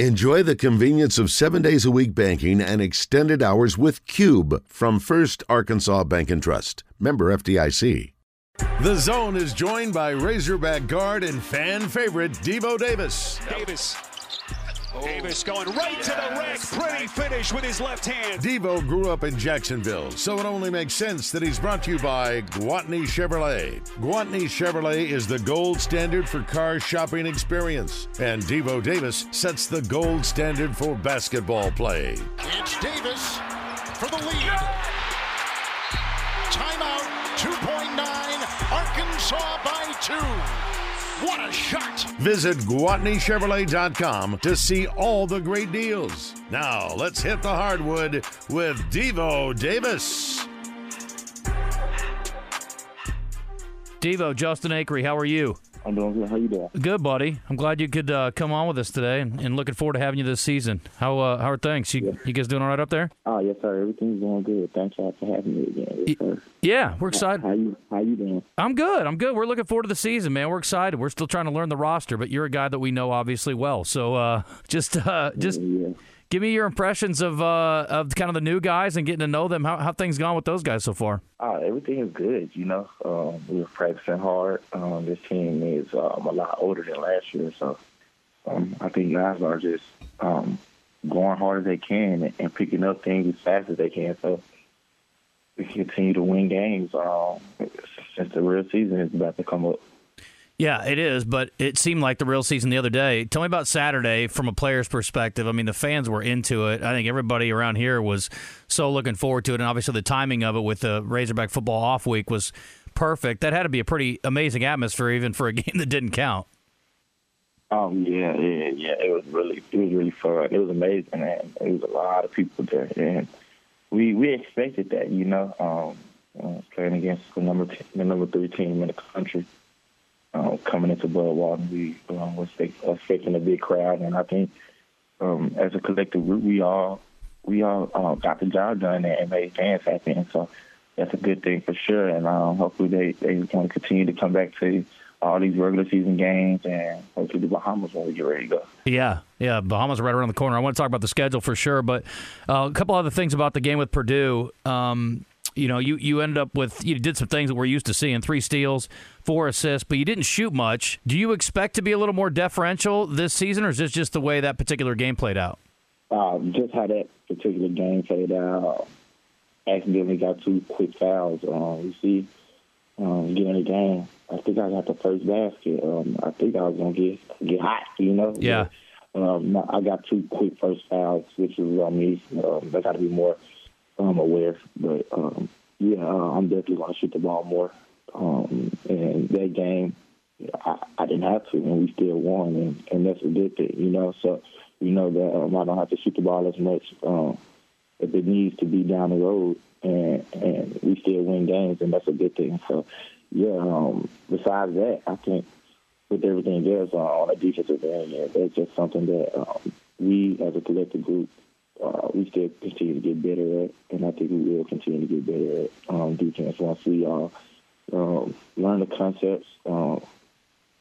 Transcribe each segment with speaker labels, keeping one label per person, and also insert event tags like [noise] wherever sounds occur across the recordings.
Speaker 1: Enjoy the convenience of seven days a week banking and extended hours with Cube from First Arkansas Bank and Trust. Member FDIC.
Speaker 2: The zone is joined by Razorback guard and fan favorite Devo Davis.
Speaker 3: Davis Davis going right to the rack. Pretty finish with his left hand.
Speaker 2: Devo grew up in Jacksonville, so it only makes sense that he's brought to you by Gwatney Chevrolet. Gwatney Chevrolet is the gold standard for car shopping experience, and Devo Davis sets the gold standard for basketball play.
Speaker 4: It's Davis for the lead. Timeout 2.9, Arkansas by two. What a shot!
Speaker 2: Visit GwatneyChevrolet.com to see all the great deals. Now, let's hit the hardwood with Devo Davis.
Speaker 5: Devo, Justin Acri, how are you?
Speaker 6: I'm doing good. How you doing?
Speaker 5: Good, buddy. I'm glad you could uh, come on with us today, and, and, looking forward to having you this season. How uh, how are things? You, yeah. you guys doing all right up there?
Speaker 6: Oh yes, sir. Everything's going good. Thanks for having me again. Yes,
Speaker 5: yeah, we're excited.
Speaker 6: How, how, you How you doing?
Speaker 5: I'm good. I'm good. We're looking forward to the season, man. We're excited. We're still trying to learn the roster, but you're a guy that we know obviously well. So uh, [laughs] just uh, just. Yeah give me your impressions of uh, of kind of the new guys and getting to know them. How how things gone with those guys so far?
Speaker 6: Uh, everything is good. You know, um, we were practicing hard. Um, this team is um, a lot older than last year, so um, I think guys are just um, going hard as they can and, and picking up things as fast as they can. So we continue to win games um, since the real season is about to come up.
Speaker 5: Yeah, it is, but it seemed like the real season the other day. Tell me about Saturday from a player's perspective. I mean, the fans were into it. I think everybody around here was so looking forward to it, and obviously the timing of it with the Razorback football off week was perfect. That had to be a pretty amazing atmosphere, even for a [laughs] game that didn't count.
Speaker 6: Um, yeah, yeah, yeah. It was really, it was really fun. It was amazing, and it was a lot of people there, and we we expected that, you know, um, uh, playing against the number t- the number three team in the country uh, coming into Bud Walton, we um, was expecting a big crowd, and I think um, as a collective group, we all we all uh, got the job done and made fans happy, and so that's a good thing for sure. And um, hopefully, they they want to continue to come back to all these regular season games and hopefully the Bahamas when we get ready to go.
Speaker 5: Yeah, yeah, Bahamas right around the corner. I want to talk about the schedule for sure, but uh, a couple other things about the game with Purdue. Um, you know, you, you ended up with you did some things that we're used to seeing: three steals, four assists, but you didn't shoot much. Do you expect to be a little more deferential this season, or is this just the way that particular game played out?
Speaker 6: Uh, just how that particular game played out. Accidentally got two quick fouls. Um, you see, um, getting the game. I think I got the first basket. Um, I think I was gonna get get hot, you know.
Speaker 5: Yeah.
Speaker 6: But, um, I got two quick first fouls, which is on me. Um, I got to be more I'm aware, but um, yeah, uh, I'm definitely going to shoot the ball more. Um, and that game, I, I didn't have to, and we still won, and, and that's a good thing, you know. So we know that um, I don't have to shoot the ball as much um, if it needs to be down the road, and and we still win games, and that's a good thing. So yeah, um, besides that, I think with everything else uh, on the defensive end, yeah, that's just something that um, we as a collective group uh, we still continue to get better at, and I think we will continue to get better at um, defense once we uh, um, learn the concepts um,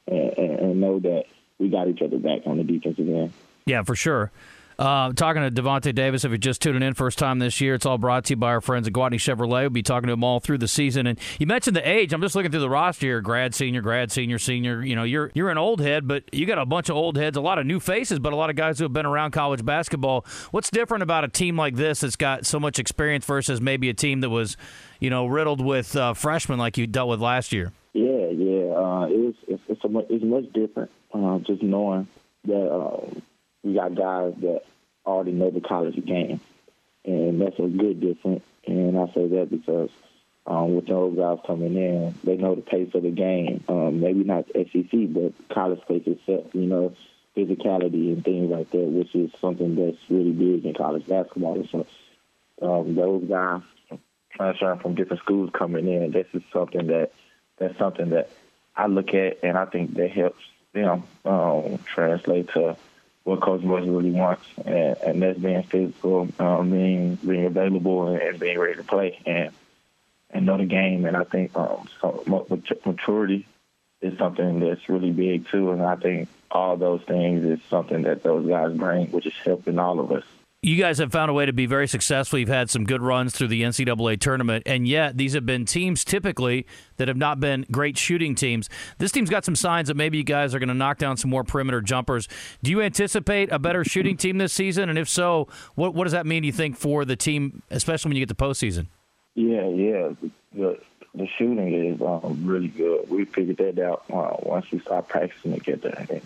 Speaker 6: and, and, know that we got each other back on the defensive end.
Speaker 5: Yeah, for sure. Uh, talking to Davonte Davis, if you're just tuning in first time this year, it's all brought to you by our friends at Gwatney Chevrolet. We'll be talking to them all through the season. And you mentioned the age. I'm just looking through the roster here: grad, senior, grad, senior, senior. You know, you're you're an old head, but you got a bunch of old heads, a lot of new faces, but a lot of guys who have been around college basketball. What's different about a team like this that's got so much experience versus maybe a team that was, you know, riddled with uh, freshmen like you dealt with last year?
Speaker 6: Yeah, yeah. Uh, it was it's, it's, a it's much different. Uh, just knowing that uh, we got guys that already know the college game, and that's a good difference. And I say that because um, with those guys coming in, they know the pace of the game. Um, maybe not SEC, but college pace itself. You know, physicality and things like that, which is something that's really big in college basketball. So um, those guys transferring from different schools coming in, this is something that that's something that I look at, and I think that helps them um, translate to what Coach Muss really wants, and, and that's being physical, um, being being available, and, and, being ready to play, and and know the game. And I think um, so maturity is something that's really big too. And I think all those things is something that those guys bring, which is helping all of us
Speaker 5: you guys have found a way to be very successful. You've had some good runs through the NCAA tournament, and yet these have been teams typically that have not been great shooting teams. This team's got some signs that maybe you guys are going to knock down some more perimeter jumpers. Do you anticipate a better shooting team this season? And if so, what what does that mean? You think for the team, especially when you get to postseason?
Speaker 6: Yeah, yeah, the the shooting is um, really good. We figured that out uh, once we started practicing together. And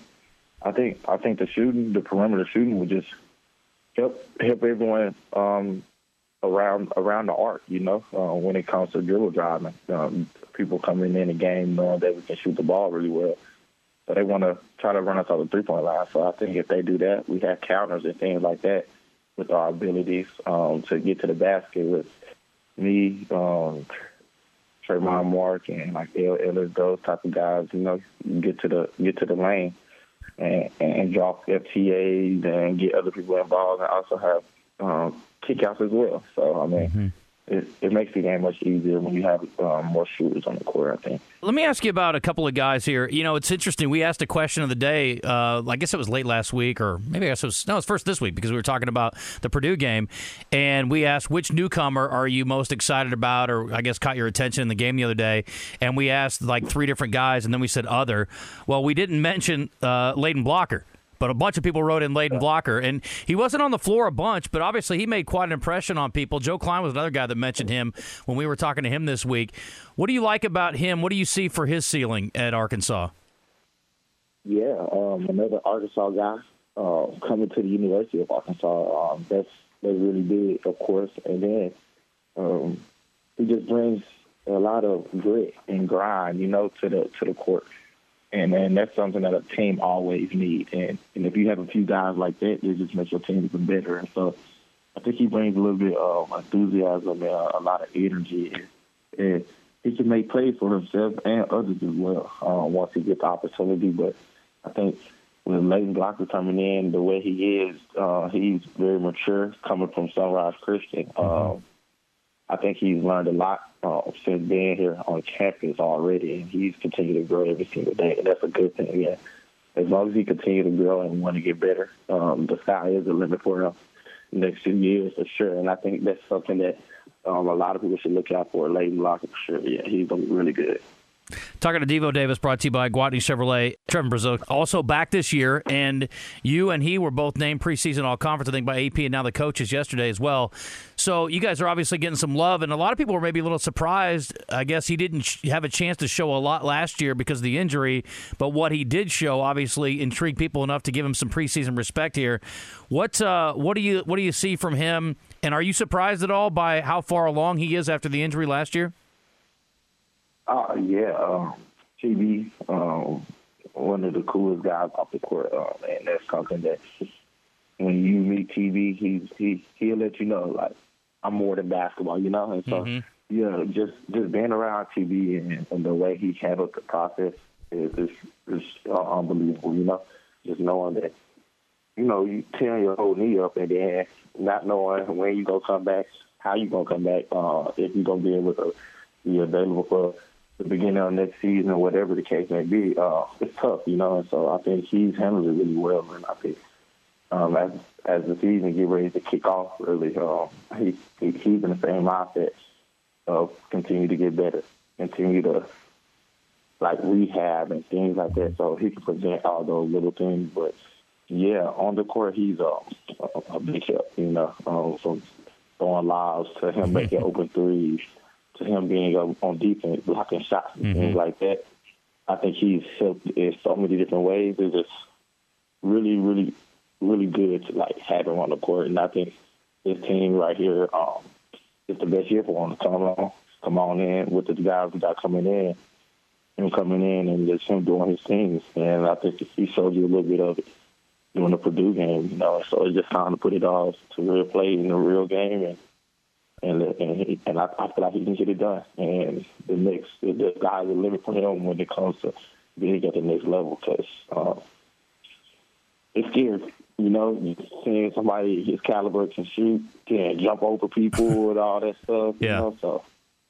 Speaker 6: I think I think the shooting, the perimeter shooting, would just help help everyone um, around around the arc. You know, uh, when it comes to dribble driving, um, people coming in the game knowing that we can shoot the ball really well. So they want to try to run us off the three point line. So I think if they do that, we have counters and things like that with our abilities um, to get to the basket with me, um, Tramon Mark, and like El Ellis, those type of guys. You know, get to the get to the lane and, and drop FTAs and get other people involved and also have um, kickouts as well. So, I mean, mm-hmm it, it makes the game much easier when you have um, more shooters on the court, I think.
Speaker 5: Let me ask you about a couple of guys here. You know, it's interesting. We asked a question of the day. Uh, I guess it was late last week, or maybe I guess it was no, it's first this week because we were talking about the Purdue game, and we asked which newcomer are you most excited about, or I guess caught your attention in the game the other day, and we asked like three different guys, and then we said other. Well, we didn't mention uh, Blocker but a bunch of people wrote in Layden Blocker, and he wasn't on the floor a bunch, but obviously he made quite an impression on people. Joe Kleine was another guy that mentioned him when we were talking to him this week. What do you like about him? What do you see for his ceiling at Arkansas?
Speaker 6: Yeah, um, another Arkansas guy uh, coming to the University of Arkansas. Um, that's that's really big, of course. And then um, he just brings a lot of grit and grind, you know, to the to the court and and that's something that a team always needs. And and if you have a few guys like that, it just makes your team even better. And so I think he brings a little bit of enthusiasm and a, lot of energy, and, he can make plays for himself and others as well uh, once he gets the opportunity. But I think with Layden Blocker coming in, the way he is, uh, he's very mature, coming from Sunrise Christian. Um, I think he's learned a lot uh, since being here on campus already, and he's continued to grow every single day, and that's a good thing. Yeah, as long as he continues to grow and want to get better, um, the sky is the limit for him next few years for sure. And I think that's something that um, a lot of people should look out for. Layden Blocker for sure. Yeah, he's really good.
Speaker 5: Talking to Devo Davis, brought to you by Gwatney Chevrolet. Trevon Brazile also back this year, and you and he were both named preseason All Conference, I think, by AP, and now the coaches yesterday as well. So you guys are obviously getting some love, and a lot of people were maybe a little surprised. I guess he didn't have a chance to show a lot last year because of the injury, but what he did show obviously intrigued people enough to give him some preseason respect here. What uh, what do you what do you see from him, and are you surprised at all by how far along he is after the injury last year?
Speaker 6: Uh, yeah, um, TB, um, one of the coolest guys off the court, um, and that's something that when you meet TB, he's he he'll let you know like I'm more than basketball, you know. And so, mm-hmm. yeah, just just being around TB and, and the way he handled the process is is, is uh, unbelievable, you know. Just knowing that, you know, you tearing your whole knee up and then not knowing when you gonna come back, how you gonna come back, uh, if you gonna be able to be available for the beginning of next season or whatever the case may be, uh, it's tough, you know. And so I think he's handled it really well, and I think um, as as the season get ready to kick off, really, um, he, he he's in the same mindset of continue to get better, continue to like rehab and things like that, so he can present all those little things. But yeah, on the court, he's uh, a, a big help, you know, um, from throwing lobs to him making [laughs] open threes to him being on defense, blocking shots and mm-hmm. things like that. I think he's helped in so many different ways. It's just really, really, really good to like have him on the court. And I think this team right here um, is the best year for him to come on, come on in with the guys we got coming in, him coming in and just him doing his things. And I think he showed you a little bit of it during the Purdue game, you know. So it's just time to put it all to real play in the real game and and and, he, and I, I, feel like he can get it done. And the next, the, the guys are living for him when it comes to being at the next level because uh, it's scary. You know, seeing somebody his caliber can shoot, can jump over people and all that stuff.
Speaker 5: Yeah.
Speaker 6: You know, so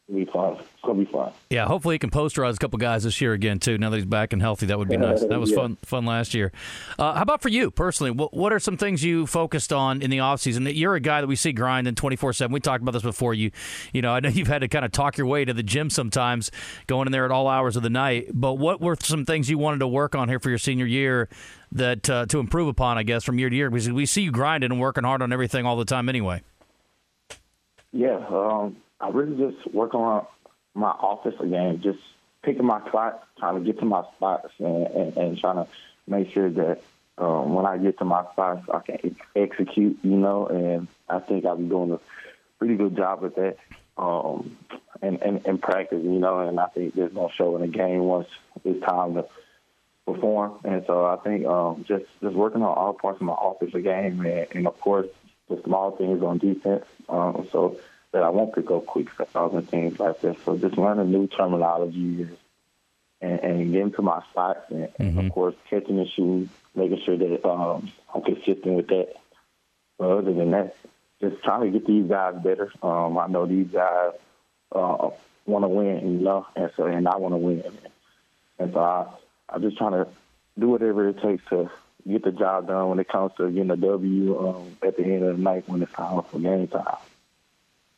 Speaker 6: It'll be fun. It's gonna be fun.
Speaker 5: Yeah, hopefully he can posterize a couple guys this year again too. Now that he's back and healthy, that would be nice. [laughs] That was
Speaker 6: Yeah.
Speaker 5: fun fun last year. Uh, how about for you personally? What, what are some things you focused on in the offseason? That You're a guy that we see grinding 24 seven. We talked about this before. You, you know, I know [laughs] you've had to kind of talk your way to the gym sometimes, going in there at all hours of the night. But what were some things you wanted to work on here for your senior year that uh, to improve upon? I guess from year to year because we see you grinding and working hard on everything all the time anyway.
Speaker 6: Yeah, um, I really just work on my office again, just picking my spot, trying to get to my spots, and, and, and trying to make sure that um, when I get to my spots, I can ex- execute, you know. And I think I've been doing a pretty good job with that, um, and, and, and practice, you know. And I think it's gonna show in the game once it's time to perform. And so I think um, just just working on all parts of my offensive game, and, and of course the small things on defense, um, so that I won't pick up quick fouls and things like that. So just learning new terminology and, and getting to my spots, and, and of course catching and shooting, making sure that um, I'm consistent with that. But other than that, just trying to get these guys better. Um, I know these guys uh, want to win, you know, and so and I want to win, and so I, I'm just trying to do whatever it takes to get the job done when it comes to getting a W um, at the end of the night when it's time for game time.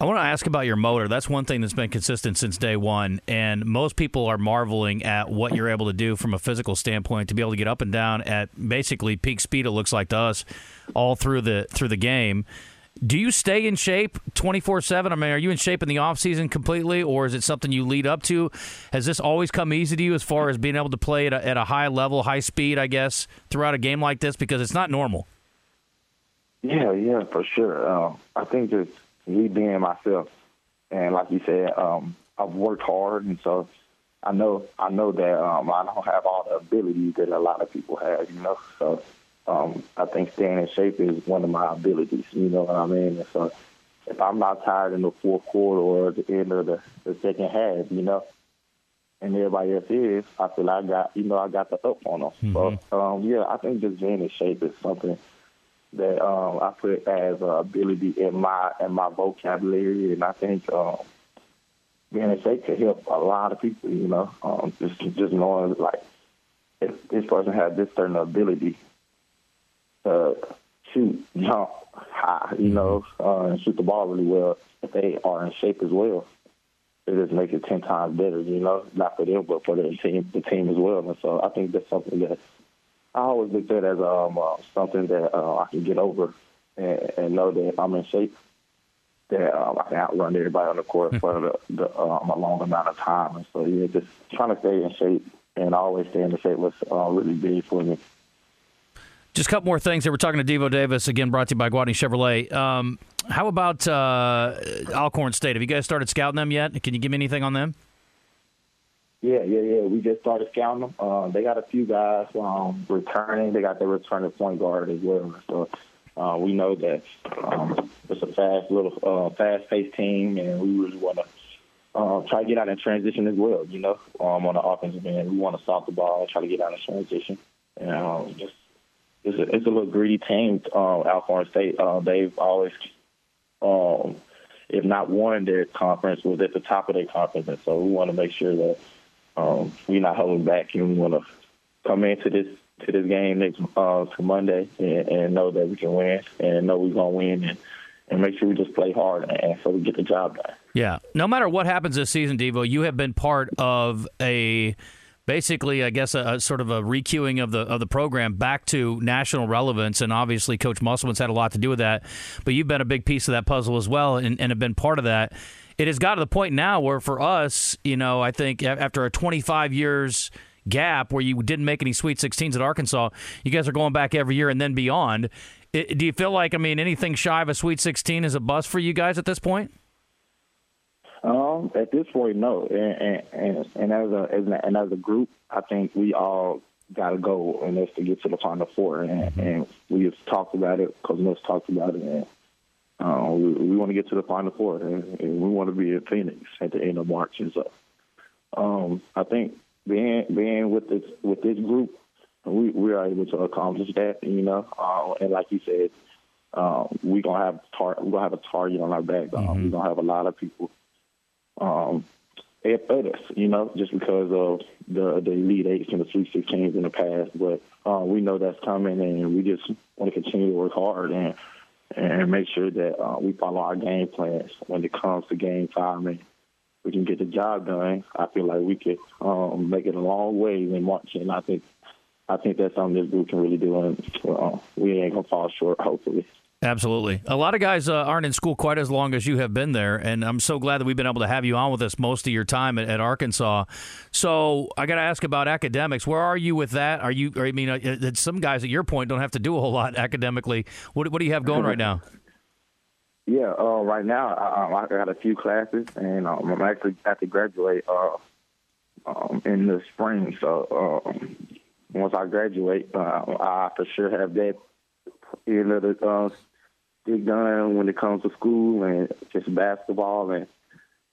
Speaker 5: I want to ask about your motor. That's one thing that's been consistent since day one, and most people are marveling at what you're able to do from a physical standpoint to be able to get up and down at basically peak speed. It looks like to us all through the through the game. Do you stay in shape 24 7? I mean, are you in shape in the offseason completely, or is it something you lead up to? Has this always come easy to you as far as being able to play at a, at a high level, high speed, I guess, throughout a game like this? Because it's not normal.
Speaker 6: Yeah, yeah, for sure. Um, I think just me being myself, and like you said, um, I've worked hard, and so I know I know that um, I don't have all the abilities that a lot of people have, you know. So um, I think staying in shape is one of my abilities. You know what I mean? And so if I'm not tired in the fourth quarter or the end of the, the second half, you know, and everybody else is, I feel I got you know I got the up on them. So um, yeah, I think just being in shape is something that um, I put as an ability in my in my vocabulary, and I think um, being in shape can help a lot of people. You know, um, just just knowing like if this person has this certain ability to shoot, jump high, you know, uh, and shoot the ball really well, if they are in shape as well, it just makes it ten times better. You know, not for them but for the team, the team as well. And so I think that's something that I always looked at that as um, uh, something that uh, I can get over and, and know that if I'm in shape, that um, I can outrun everybody on the court for the, the, um, a long amount of time. And so, yeah, just trying to stay in shape and always stay in the shape was uh, really big for me.
Speaker 5: Just a couple more things. Here. We're talking to Devo Davis again, brought to you by Gwatney Chevrolet. Um, how about uh, Alcorn State? Have you guys started scouting them yet? Can you give me anything on them?
Speaker 6: Yeah, yeah, yeah. We just started scouting them. Uh, they got a few guys um, returning. They got their returning point guard as well. So uh, we know that um, it's a fast little, uh, fast-paced team, and we really want to uh, try to get out in transition as well. You know, um, on the offensive end, we want to stop the ball, try to get out in transition, and um, just it's a, it's a little greedy team. Uh, Alcorn State, uh, they've always, um, if not won their conference, was at the top of their conference, and so we want to make sure that um, we're not holding back, and we want to come into this to this game next uh, to Monday and, and know that we can win, and know we're gonna win, and, and make sure we just play hard, and, so we get the job done.
Speaker 5: Yeah. No matter what happens this season, Devo, you have been part of a basically, I guess, a, a sort of a requeuing of the of the program back to national relevance, and obviously, Coach Musselman's had a lot to do with that. But you've been a big piece of that puzzle as well, and, and have been part of that. It has got to the point now where, for us, you know, I think after a 25 years gap where you didn't make any Sweet 16s at Arkansas, you guys are going back every year and then beyond. It, do you feel like, I mean, anything shy of a Sweet 16 is a bust for you guys at this point?
Speaker 6: Um, at this point, no. And and, and, as a as and as a group, I think we all got a goal, and that's to get to the final four. And, and we have talked about it. Coach Muss talked about it, and uh, we, we want to get to the final four, and, and we want to be in Phoenix at the end of March. And so, um, I think being being with this with this group, we we are able to accomplish that. You know, uh, and like you said, um, we gonna have tar- we gonna have a target on our back. Um, We're gonna have a lot of people um, at us, you know, just because of the the Elite Eights and the Sweet Sixteens in the past. But uh, we know that's coming, and we just want to continue to work hard and and make sure that uh, we follow our game plans when it comes to Game Five and we can get the job done. I feel like we could um, make it a long way in March, and I think I think that's something this group can really do, and uh, we ain't gonna fall short. Hopefully.
Speaker 5: Absolutely. A lot of guys uh, aren't in school quite as long as you have been there, and I'm so glad that we've been able to have you on with us most of your time at, at Arkansas. So I got to ask about academics. Where are you with that? Are you? I mean, uh, some guys at your point don't have to do a whole lot academically. What, what do you have going right now?
Speaker 6: Yeah, uh, right now I, I got a few classes, and um, I'm actually have to graduate uh, um, in the spring. So um, once I graduate, uh, I for sure have that a little stick done when it comes to school and just basketball and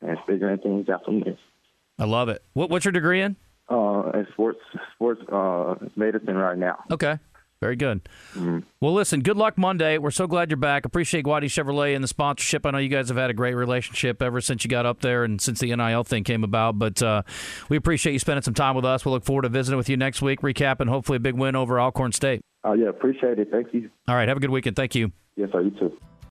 Speaker 6: and figuring things out from there.
Speaker 5: I love it. What, what's your degree in?
Speaker 6: Uh, in sports sports uh, medicine right now.
Speaker 5: Okay. Very good. Mm-hmm. Well, listen, good luck Monday. We're so glad you're back. Appreciate Gwatney Chevrolet and the sponsorship. I know you guys have had a great relationship ever since you got up there and since the NIL thing came about. But uh, we appreciate you spending some time with us. We'll look forward to visiting with you next week, recapping hopefully a big win over Alcorn State.
Speaker 6: Oh, yeah, appreciate it. Thank you.
Speaker 5: All right, have a good weekend. Thank you.
Speaker 6: Yes, sir. You too.